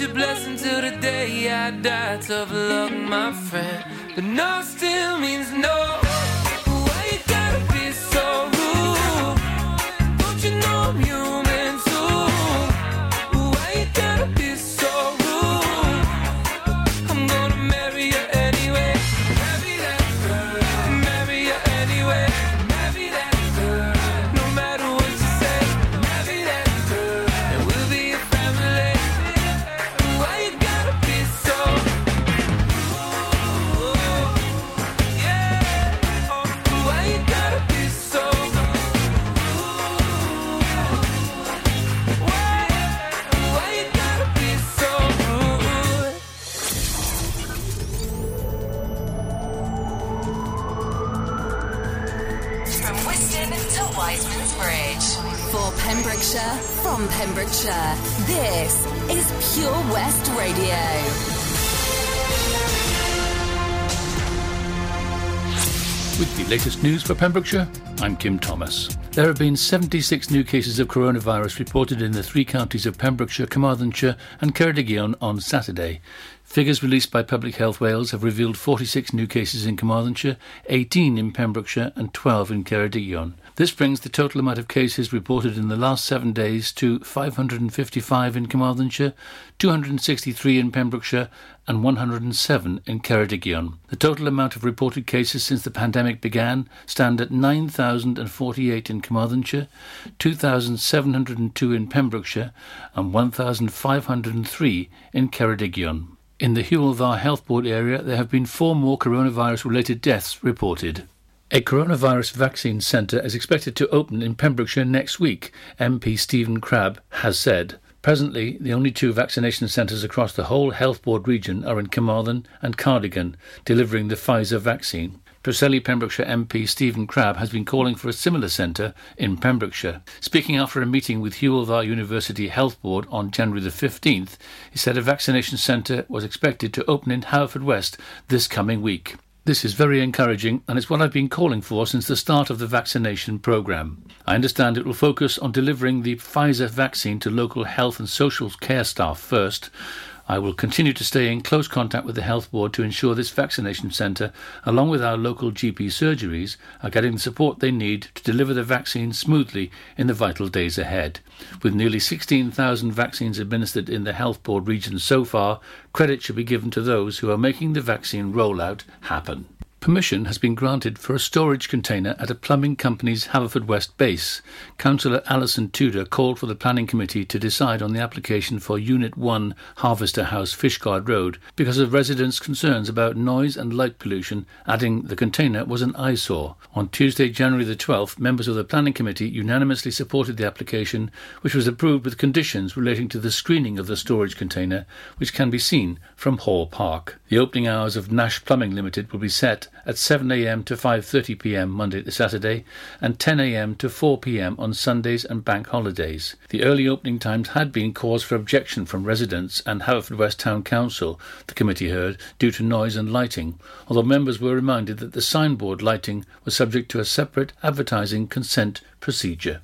your blessing till the day I die. Tough luck, my friend. But no still means no. Latest news for Pembrokeshire, I'm Kim Thomas. There have been 76 new cases of coronavirus reported in the three counties of Pembrokeshire, Carmarthenshire and Ceredigion on Saturday. Figures released by Public Health Wales have revealed 46 new cases in Carmarthenshire, 18 in Pembrokeshire and 12 in Ceredigion. This brings the total amount of cases reported in the last seven days to 555 in Carmarthenshire, 263 in Pembrokeshire and 107 in Ceredigion. The total amount of reported cases since the pandemic began stand at 9,048 in Carmarthenshire, 2,702 in Pembrokeshire and 1,503 in Ceredigion. In the Hywel Dda Health Board area, there have been four more coronavirus-related deaths reported. A coronavirus vaccine centre is expected to open in Pembrokeshire next week, MP Stephen Crabb has said. Presently, the only two vaccination centres across the whole Health Board region are in Carmarthen and Cardigan, delivering the Pfizer vaccine. Preseli Pembrokeshire MP Stephen Crabb has been calling for a similar centre in Pembrokeshire. Speaking after a meeting with Dda University Health Board on January the 15th, he said a vaccination centre was expected to open in Haverfordwest this coming week. This is very encouraging and it's what I've been calling for since the start of the vaccination programme. I understand it will focus on delivering the Pfizer vaccine to local health and social care staff first. I will continue to stay in close contact with the Health Board to ensure this vaccination centre, along with our local GP surgeries, are getting the support they need to deliver the vaccine smoothly in the vital days ahead. With nearly 16,000 vaccines administered in the Health Board region so far, credit should be given to those who are making the vaccine rollout happen. Permission has been granted for a storage container at a plumbing company's Haverfordwest base. Councillor Alison Tudor called for the planning committee to decide on the application for Unit 1 Harvester House Fishguard Road because of residents' concerns about noise and light pollution, adding the container was an eyesore. On Tuesday, January the 12th, members of the planning committee unanimously supported the application, which was approved with conditions relating to the screening of the storage container, which can be seen from Hall Park. The opening hours of Nash Plumbing Limited will be set at 7am to 5.30pm Monday to Saturday and 10am to 4pm on Sundays and bank holidays. The early opening times had been cause for objection from residents and Haverfordwest Town Council, the committee heard, due to noise and lighting, although members were reminded that the signboard lighting was subject to a separate advertising consent procedure.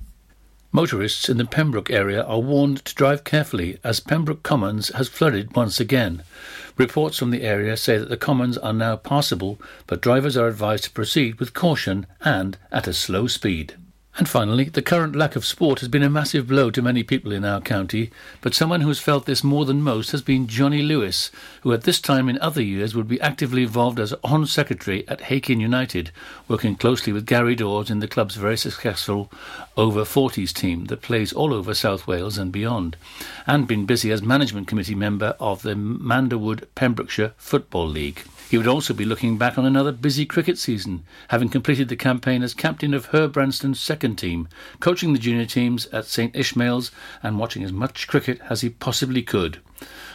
Motorists in the Pembroke area are warned to drive carefully as Pembroke Commons has flooded once again. Reports from the area say that the commons are now passable, but drivers are advised to proceed with caution and at a slow speed. And finally, the current lack of sport has been a massive blow to many people in our county, but someone who has felt this more than most has been Johnny Lewis, who at this time in other years would be actively involved as on secretary at Hakin United, working closely with Gary Dawes in the club's very successful over 40s team that plays all over South Wales and beyond, and been busy as management committee member of the Manderwood Pembrokeshire Football League. He would also be looking back on another busy cricket season, having completed the campaign as captain of Herbrandston's second team, coaching the junior teams at St Ishmael's and watching as much cricket as he possibly could.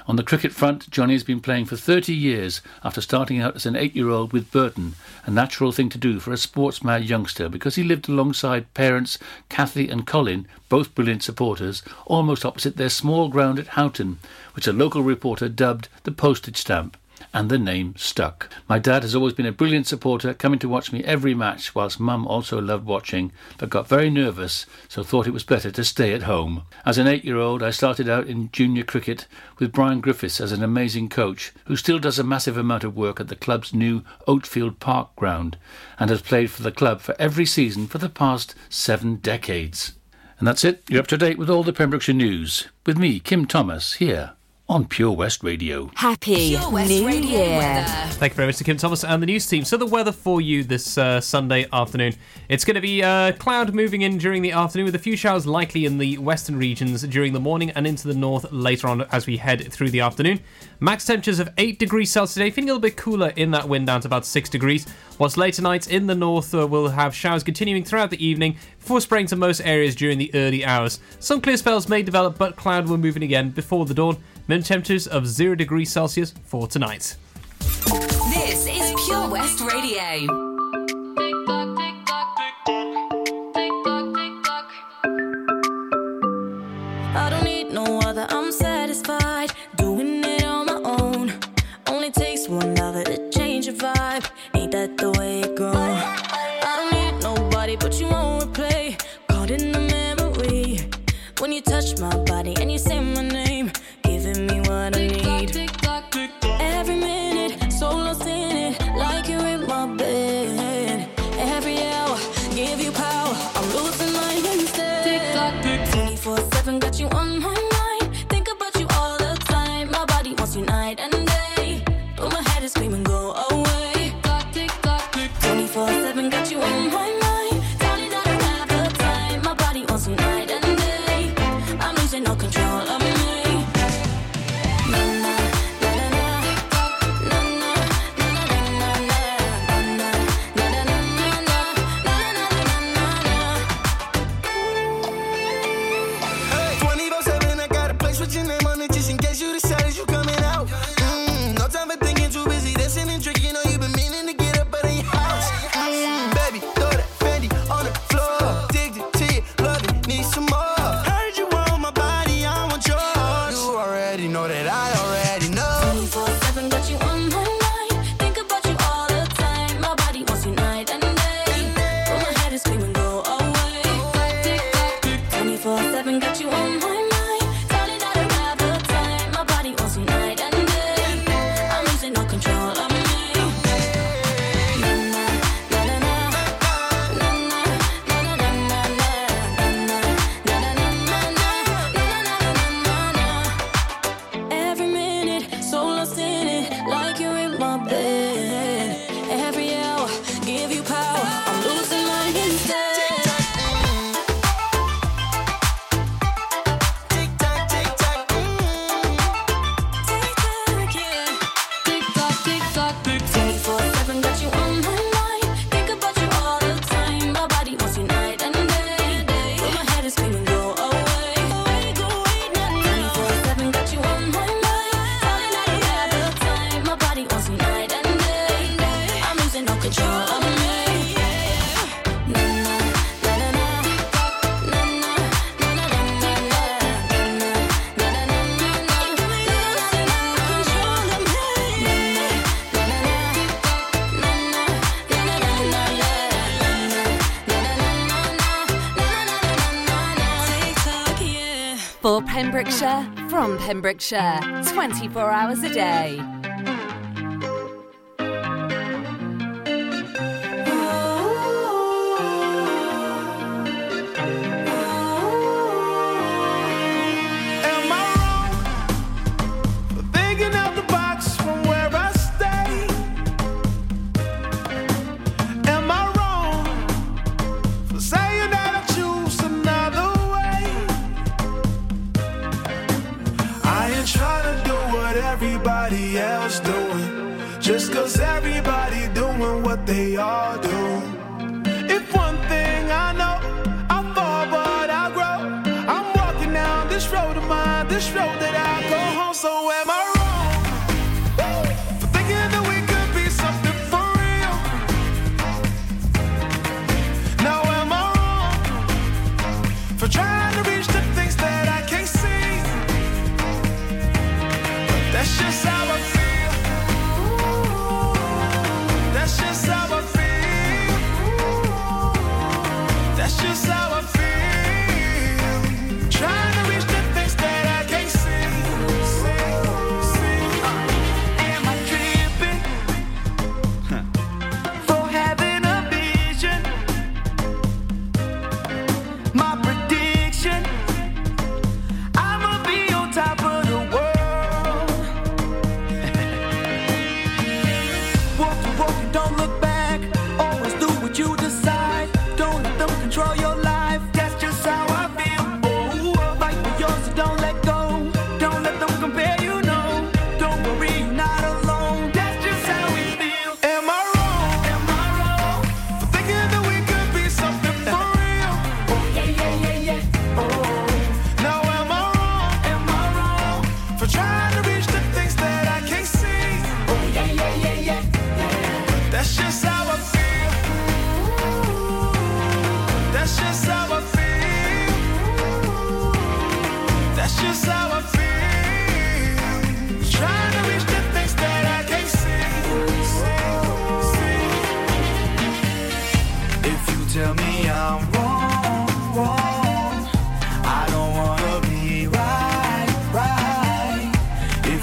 On the cricket front, Johnny has been playing for 30 years after starting out as an eight year old with Burton, a natural thing to do for a sports mad youngster because he lived alongside parents Kathy and Colin, both brilliant supporters, almost opposite their small ground at Houghton, which a local reporter dubbed the postage stamp and the name stuck. My dad has always been a brilliant supporter, coming to watch me every match, whilst mum also loved watching, but got very nervous, so thought it was better to stay at home. As an eight year old, I started out in junior cricket with Brian Griffiths as an amazing coach, who still does a massive amount of work at the club's new Oatfield Park ground, and has played for the club for every season for the past seven decades. And that's it. You're up to date with all the Pembrokeshire news. With me, Kim Thomas, here on Pure West Radio. Happy Pure West New Radio Year. weather. Thank you very much to Kim Thomas and the news team. So the weather for you this uh, Sunday afternoon. It's going to be uh, cloud moving in during the afternoon with a few showers likely in the western regions during the morning and into the north later on as we head through the afternoon. Max temperatures of 8 degrees Celsius today, feeling a little bit cooler in that wind down to about 6 degrees. Whilst later nights in the north uh, will have showers continuing throughout the evening before spreading to most areas during the early hours. Some clear spells may develop, but cloud will move in again before the dawn. Minimum temperatures of 0 degrees Celsius for tonight. This is Pure West Radio. Pembrokeshire, from Pembrokeshire, 24 hours a day.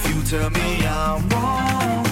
If you tell me I'm wrong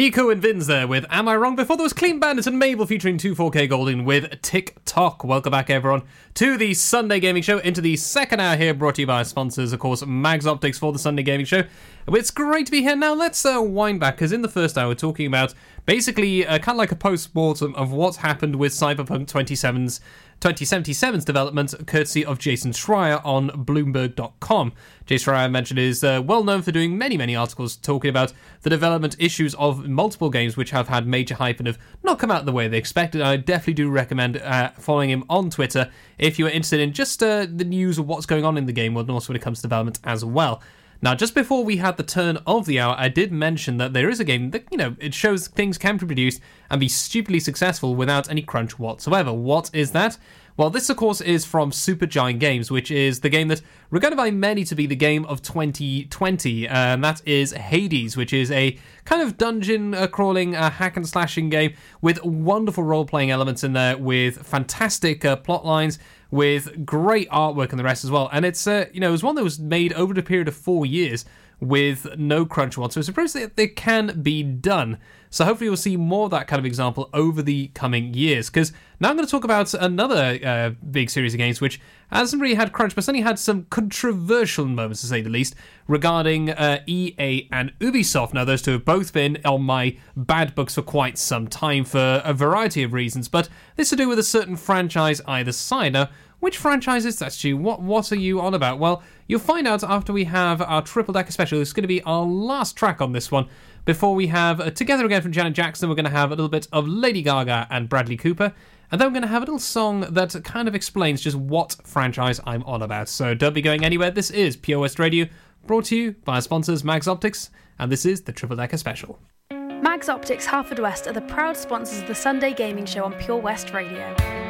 Nico & Vinz there with Am I Wrong? Before there was Clean Bandits and Mabel featuring 24kGoldn with Tick Tock. Welcome back, everyone, to the Sunday Gaming Show. Into the second hour here, brought to you by our sponsors, of course, Mags Optics for the Sunday Gaming Show. It's great to be here. Now, let's uh, wind back, because in the first hour, we're talking about basically uh, kind of like a post mortem of what's happened with Cyberpunk 27's 2077's development, courtesy of Jason Schreier on Bloomberg.com. Jason Schreier I mentioned is uh, well known for doing many, many articles talking about the development issues of multiple games which have had major hype and have not come out the way they expected. I definitely do recommend uh, following him on Twitter if you are interested in just uh, the news of what's going on in the game, world and also when it comes to development as well. Now, just before we had the turn of the hour, I did mention that there is a game that, you know, it shows things can be produced and be stupidly successful without any crunch whatsoever. What is that? Well, this, of course, is from Supergiant Games, which is the game that regarded by many to be the game of 2020, and that is Hades, which is a kind of dungeon uh, crawling uh, hack and slashing game with wonderful role playing elements in there, with fantastic uh, plot lines, with great artwork and the rest as well. And it's, uh, you know, it was one that was made over the period of four years with no crunch whatsoever. So, surprised that it can be done. So hopefully we'll see more of that kind of example over the coming years. Because now I'm going to talk about another uh, big series of games which hasn't really had crunch, but certainly had some controversial moments to say the least regarding uh, EA and Ubisoft. Now those two have both been on my bad books for quite some time for a variety of reasons, but this to do with a certain franchise either side. Now, which franchise is that, Stu? What what are you on about? Well, you'll find out after we have our triple decker special. It's going to be our last track on this one. Before we have uh, Together Again from Janet Jackson, we're going to have a little bit of Lady Gaga and Bradley Cooper. And then we're going to have a little song that kind of explains just what franchise I'm on about. So don't be going anywhere. This is Pure West Radio, brought to you by our sponsors Mags Optics, and this is the Triple Decker Special. Mags Optics Haverfordwest are the proud sponsors of the Sunday Gaming Show on Pure West Radio.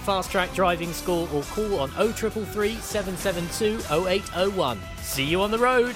Fast Track Driving School or call on 0333 772 0801. See you on the road.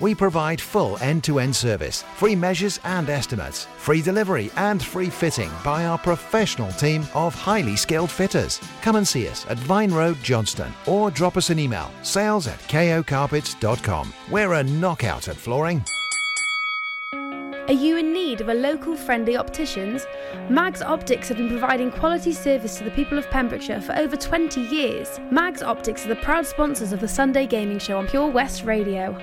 We provide full end to end service, free measures and estimates, free delivery and free fitting by our professional team of highly skilled fitters. Come and see us at Vine Road, Johnston, or drop us an email sales at kocarpets.com. We're a knockout at flooring. Are you in need of a local friendly opticians? Mags Optics have been providing quality service to the people of Pembrokeshire for over 20 years. Mags Optics are the proud sponsors of the Sunday Gaming Show on Pure West Radio.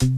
There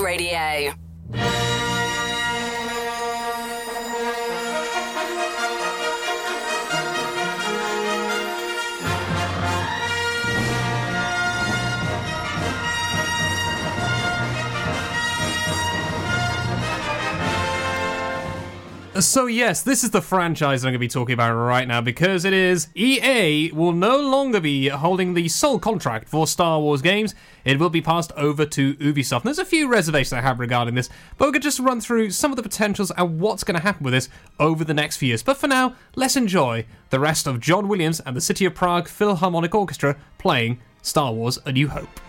Radio. So yes, this is the franchise I'm going to be talking about right now because it is EA will no longer be holding the sole contract for Star Wars games. It will be passed over to Ubisoft. And there's a few reservations I have regarding this, but we're going to just run through some of the potentials and what's going to happen with this over the next few years. But for now, let's enjoy the rest of John Williams and the City of Prague Philharmonic Orchestra playing Star Wars: A New Hope.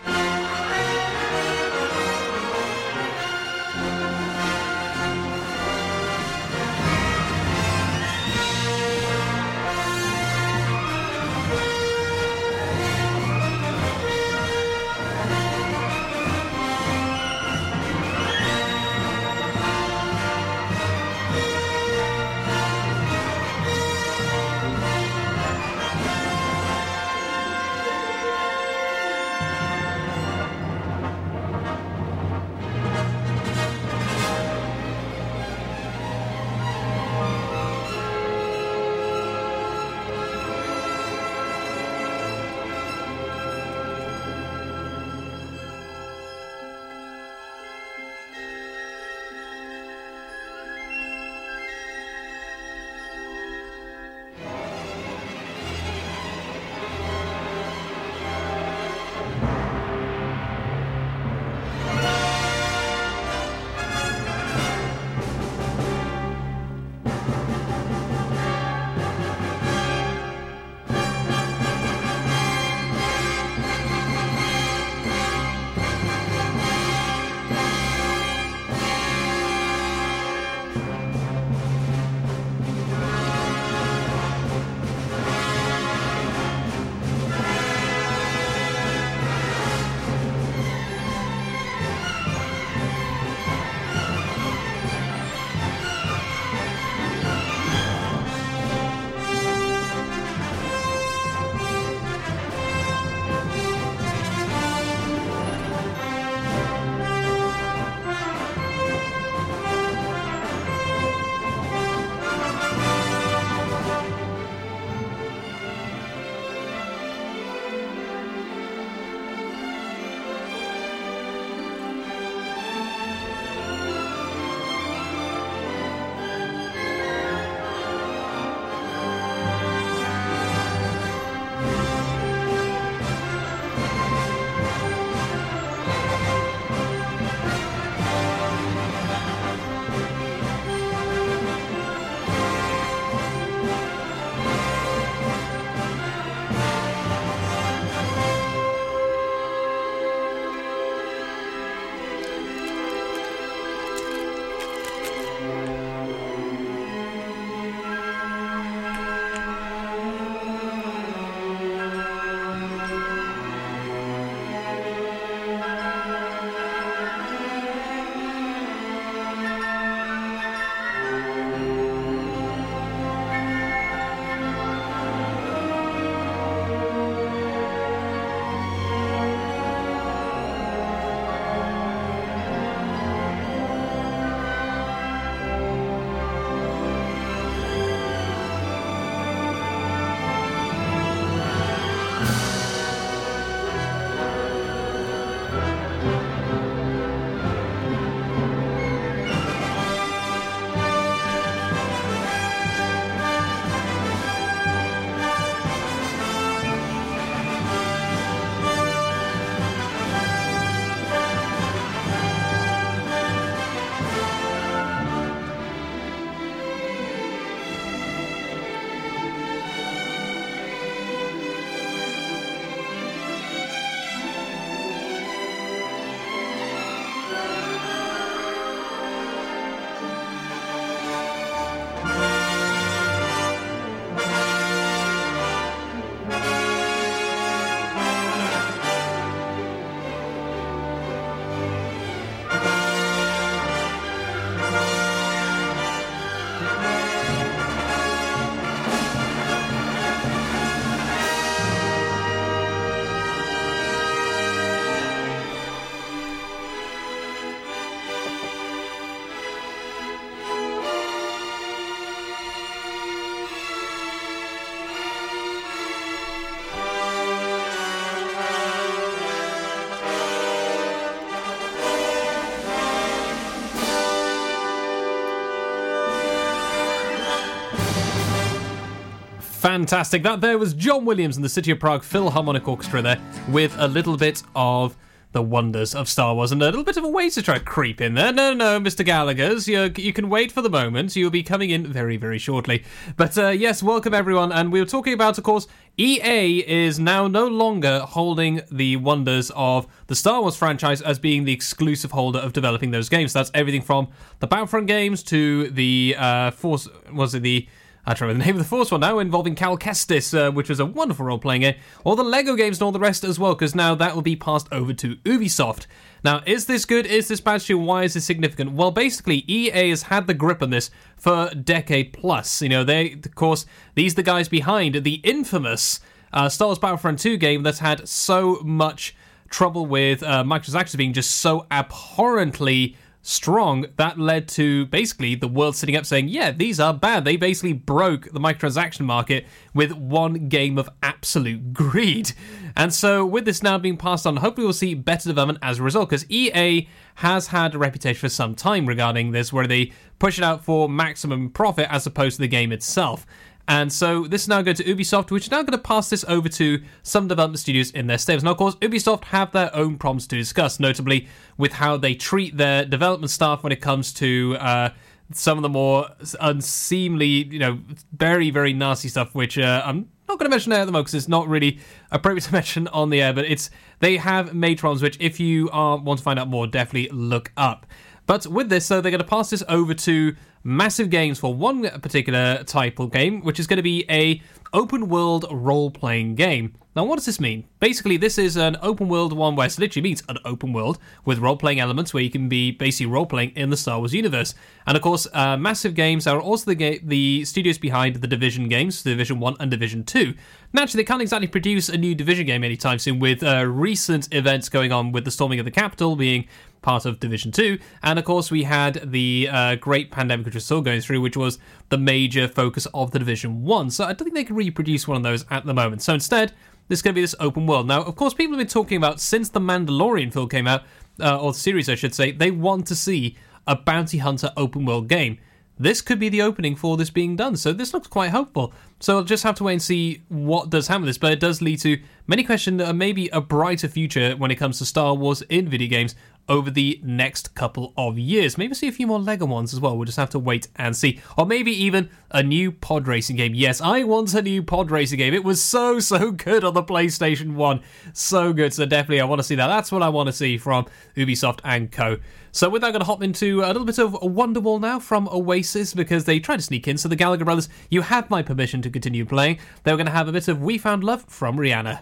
Fantastic. That there was John Williams and the City of Prague Philharmonic Orchestra there with a little bit of the wonders of Star Wars and a little bit of a way to try to creep in there. No, no, no, Mr. Gallagher's. You, you can wait for the moment. You'll be coming in very, very shortly. But uh, yes, welcome everyone. And we were talking about, of course, EA is now no longer holding the wonders of the Star Wars franchise as being the exclusive holder of developing those games. That's everything from the Battlefront games to the uh, Force. Was it the I don't remember the name of the first one now, involving Cal Kestis, uh, which was a wonderful role playing game, or the Lego games and all the rest as well, because now that will be passed over to Ubisoft. Now, is this good? Is this bad? Why is this significant? Well, basically, EA has had the grip on this for a decade plus. You know, they, of course, these are the guys behind the infamous uh, Star Wars Battlefront 2 game that's had so much trouble with uh, microtransactions being just so abhorrently strong, that led to basically the world sitting up saying, yeah, these are bad. They basically broke the microtransaction market with one game of absolute greed. And so, with this now being passed on, hopefully we'll see better development as a result, because EA has had a reputation for some time regarding this, where they push it out for maximum profit as opposed to the game itself. And so this is now going to Ubisoft, which is now going to pass this over to some development studios in their stables. Now, of course, Ubisoft have their own problems to discuss, notably with how they treat their development staff when it comes to uh, some of the more unseemly, you know, very, very nasty stuff, which uh, I'm not going to mention at the moment because it's not really appropriate to mention on the air, but it's they have made problems, which if you are, want to find out more, definitely look up. But with this, so they're going to pass this over to Massive Games for one particular type of game, which is going to be a open world role playing game. Now, what does this mean? Basically, this is an open world one where it literally means an open world with role playing elements where you can be basically role playing in the Star Wars universe. And of course, uh, Massive Games are also the, ga- the studios behind the Division games, Division 1 and Division 2. Naturally, they can't exactly produce a new Division game anytime soon, with uh, recent events going on with the storming of the Capitol being part of Division 2. And of course, we had the uh, great pandemic which we're still going through, which was the major focus of the Division 1. So I don't think they can reproduce one of those at the moment. So instead, there's going to be this open world. Now, of course, people have been talking about since the Mandalorian film came out, uh, or series, I should say, they want to see a bounty hunter open world game. This could be the opening for this being done, so this looks quite hopeful. So I'll just have to wait and see what does happen with this, but it does lead to many questions that are maybe a brighter future when it comes to Star Wars in video games over the next couple of years. Maybe see a few more Lego ones as well. We'll just have to wait and see. Or maybe even a new pod racing game. Yes, I want a new pod racing game. It was so, so good on the PlayStation 1. So good. So definitely I want to see that. That's what I want to see from Ubisoft and Co. So with that, I'm going to hop into a little bit of Wonderwall now from Oasis because they tried to sneak in. So the Gallagher brothers, you have my permission to continue playing. They were going to have a bit of We Found Love from Rihanna.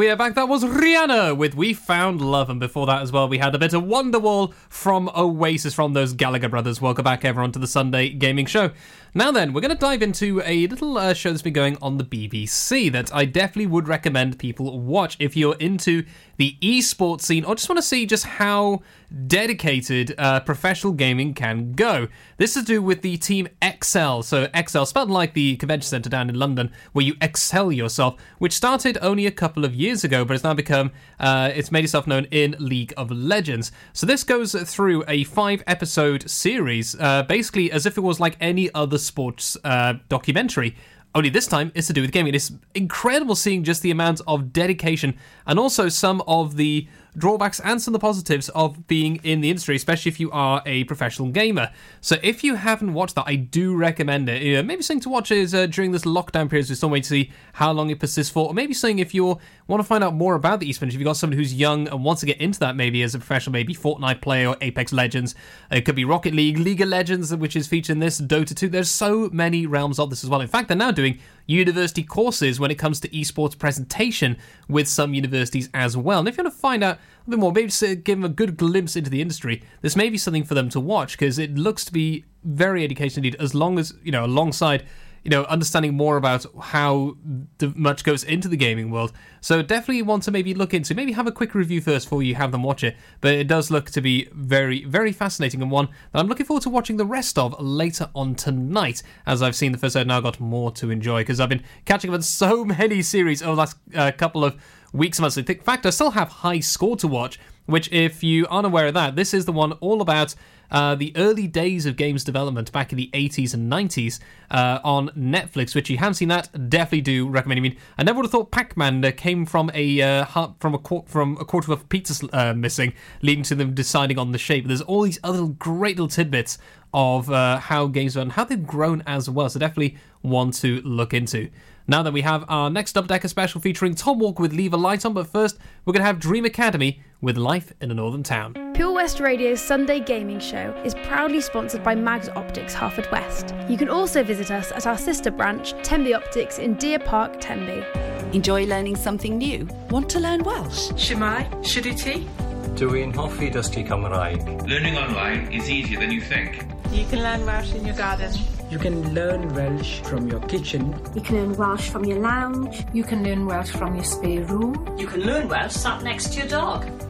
we are back. That was Rihanna with We Found Love. And before that as well, we had a bit of Wonderwall from Oasis from those Gallagher brothers. Welcome back, everyone, to the Sunday Gaming Show. Now then, we're going to dive into a little uh, show that's been going on the BBC that I definitely would recommend people watch if you're into the esports scene I just want to see just how dedicated uh, professional gaming can go. This is to do with the team Excel. So Excel, spelled like the convention centre down in London, where you excel yourself, which started only a couple of years ago, but it's now become uh, it's made itself known in League of Legends. So this goes through a five-episode series, uh, basically as if it was like any other sports uh, documentary. Only this time it's to do with gaming. It's incredible seeing just the amount of dedication and also some of the drawbacks and some of the positives of being in the industry, especially if you are a professional gamer. So if you haven't watched that, I do recommend it. Know, maybe something to watch is uh, during this lockdown period, so some way to see how long it persists for, or maybe something if you want to find out more about the esports, if you've got someone who's young and wants to get into that, maybe as a professional, maybe Fortnite player or Apex Legends. It could be Rocket League, League of Legends, which is featured in this, Dota 2. There's so many realms of this as well. In fact, they're now doing university courses when it comes to esports presentation with some universities as well. And if you want to find out a bit more, maybe just uh, give them a good glimpse into the industry, this may be something for them to watch because it looks to be very educational indeed, as long as, you know, alongside you know, understanding more about how much goes into the gaming world. So definitely want to maybe look into, maybe have a quick review first before you have them watch it. But it does look to be very, very fascinating and one that I'm looking forward to watching the rest of later on tonight. As I've seen the first episode, now I've got more to enjoy because I've been catching up on so many series over the last uh, couple of weeks months. In fact, I still have High Score to watch, which, if you aren't aware of that, this is the one all about uh, the early days of games development back in the 80s and 90s uh, on Netflix, which you haven't seen that, definitely do recommend. I mean, I never would have thought Pac-Man uh, came from a uh, from a from a quarter of a pizza uh, missing, leading to them deciding on the shape. There's all these other great little tidbits of how games are and how they've grown as well. So definitely one to look into. Now then, we have our next Double Decker special featuring Tom Walker with Leave a Light On, but first we're going to have Dream Academy with Life in a Northern Town. Pure West Radio's Sunday Gaming Show is proudly sponsored by Mags Optics Harford West. You can also visit us at our sister branch, Tenby Optics in Deer Park, Tenby. Enjoy learning something new? Want to learn Welsh? Shwmae, Shuduti. Dwi'n hoffi dysgu Cymraeg. Learning online is easier than you think. You can learn Welsh in your garden. You can learn Welsh from your kitchen. You can learn Welsh from your lounge. You can learn Welsh from your spare room. You can learn Welsh sat next to your dog.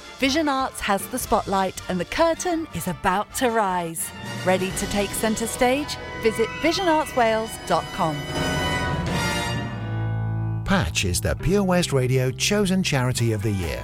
Vision Arts has the spotlight and the curtain is about to rise. Ready to take centre stage? Visit visionartswales.com. Patch is the Pure West Radio chosen charity of the year.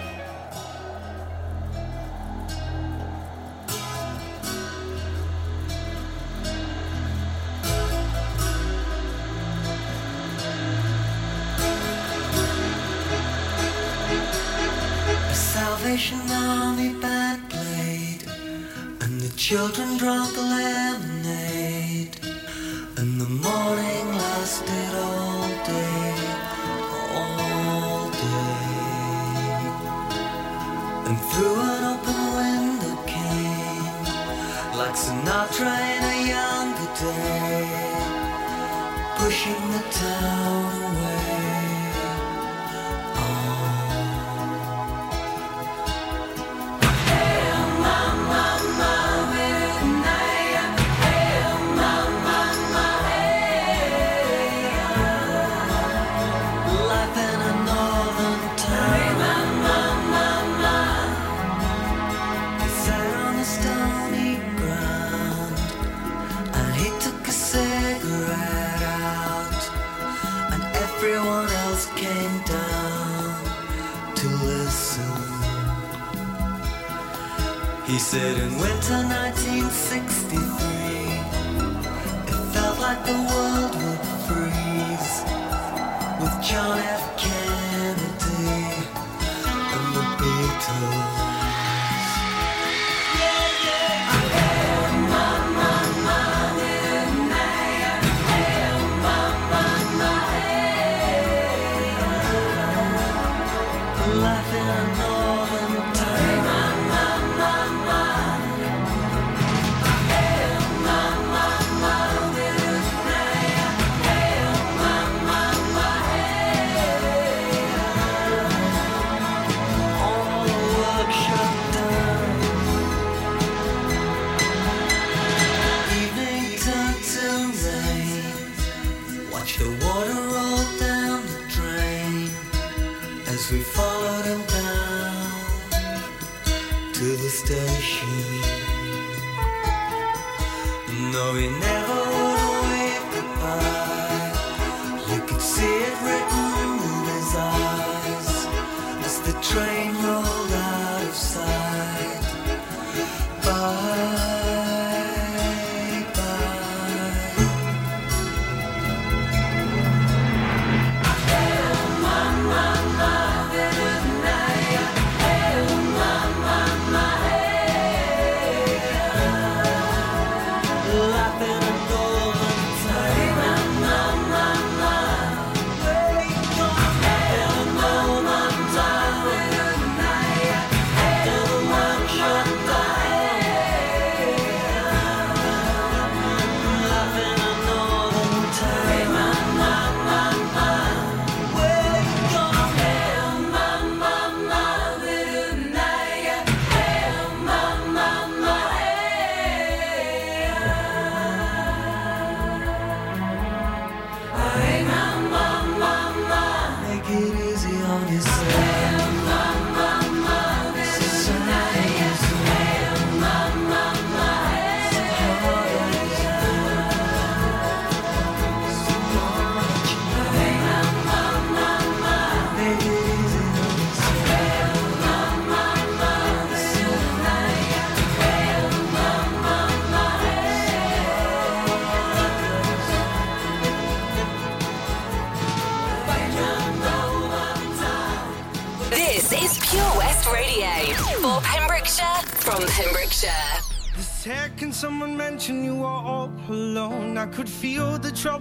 Children drank lemonade, and the morning lasted all day, all day. And through an open window came, like Sinatra in a younger day, to listen. He said in winter 1963, it felt like the world would freeze with John F. Kennedy and the Beatles.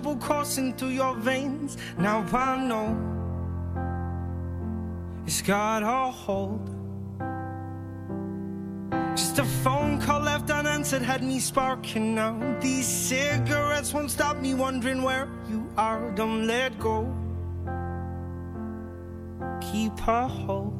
Trouble coursing through your veins. Now I know it's got a hold. Just a phone call left unanswered had me sparking now. These cigarettes won't stop me wondering where you are. Don't let go. Keep a hold.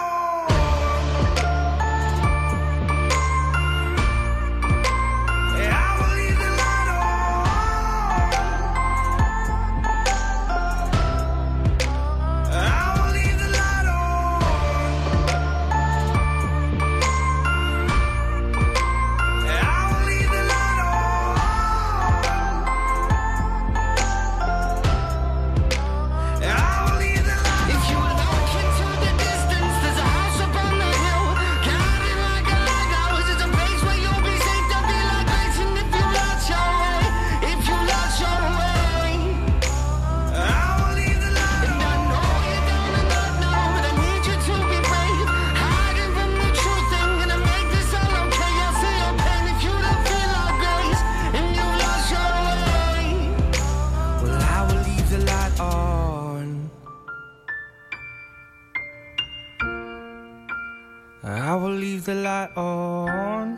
Leave the light on.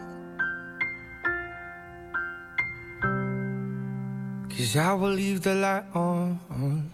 Cause I will leave the light on.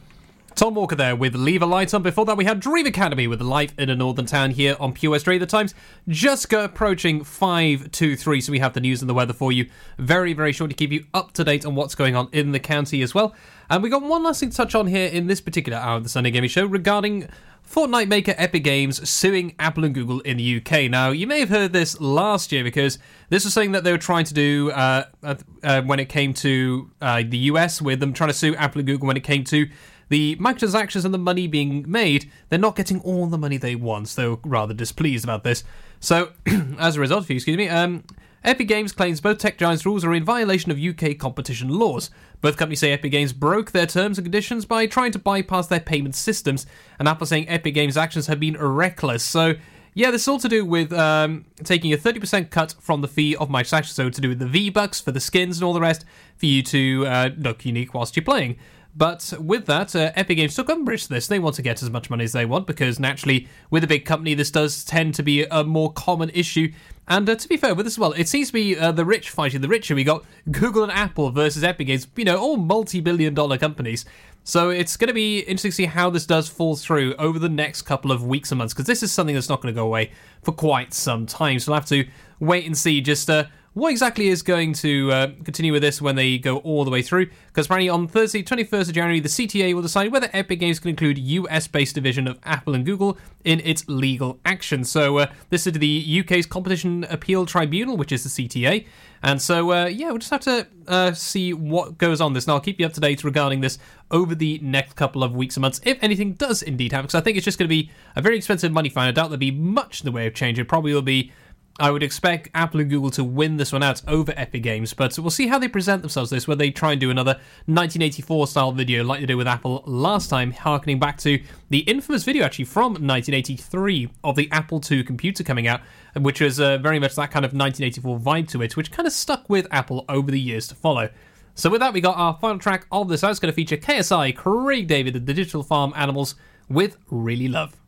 Tom Walker there with Leave a Light On. Before that, we had Dream Academy with Life in a Northern Town here on Pure West Radio. The time's just approaching 5 to 3, so we have the news and the weather for you very, very short to keep you up to date on what's going on in the county as well. And we got one last thing to touch on here in this particular hour of the Sunday Gaming Show regarding Fortnite maker Epic Games suing Apple and Google in the UK. Now, you may have heard this last year because this was something that they were trying to do uh, uh, when it came to uh, the US, with them trying to sue Apple and Google when it came to the microtransactions and the money being made, they're not getting all the money they want, so rather displeased about this. So, as a result, excuse me, um, Epic Games claims both tech giants' rules are in violation of UK competition laws. Both companies say Epic Games broke their terms and conditions by trying to bypass their payment systems, and Apple saying Epic Games' actions have been reckless. So, yeah, this is all to do with um, taking a 30% cut from the fee of my microtransactions, so to do with the V-Bucks for the skins and all the rest, for you to uh, look unique whilst you're playing. But with that, uh, Epic Games took umbrage to this. They want to get as much money as they want because naturally, with a big company, this does tend to be a more common issue. And uh, to be fair with this as well, it seems to be uh, the rich fighting the richer. We got Google and Apple versus Epic Games, you know, all multi-billion dollar companies. So it's going to be interesting to see how this does fall through over the next couple of weeks and months because this is something that's not going to go away for quite some time. So we'll have to wait and see just uh, what exactly is going to uh, continue with this when they go all the way through. Because apparently on Thursday, 21st of January, the CTA will decide whether Epic Games can include US-based division of Apple and Google in its legal action. So uh, this is the UK's Competition Appeal Tribunal, which is the CTA. And so, uh, yeah, we'll just have to uh, see what goes on this. And I'll keep you up to date regarding this over the next couple of weeks and months, if anything does indeed happen. Because I think it's just going to be a very expensive money fine. I doubt there'll be much in the way of change. It probably will be I would expect Apple and Google to win this one out over Epic Games, but we'll see how they present themselves this, where they try and do another 1984 style video like they did with Apple last time, harkening back to the infamous video actually from 1983 of the Apple II computer coming out, which was uh, very much that kind of 1984 vibe to it, which kind of stuck with Apple over the years to follow. So with that, we got our final track of this. I was going to feature KSI, Craig David, the Digital Farm Animals with Really Love.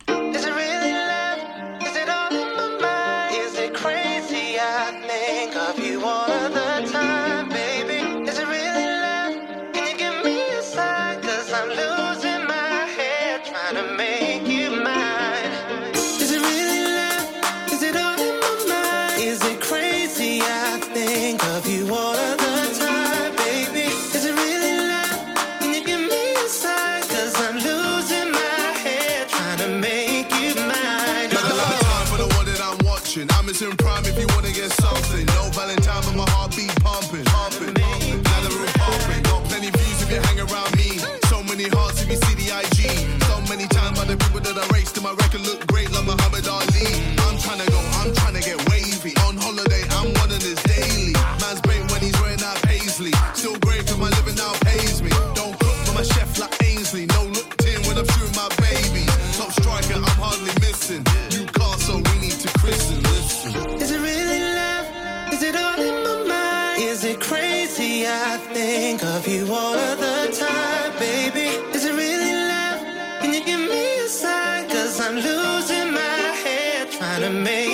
think of you all of the time, baby. Is it really love? Can you give me a sign? Cause I'm losing my head trying to make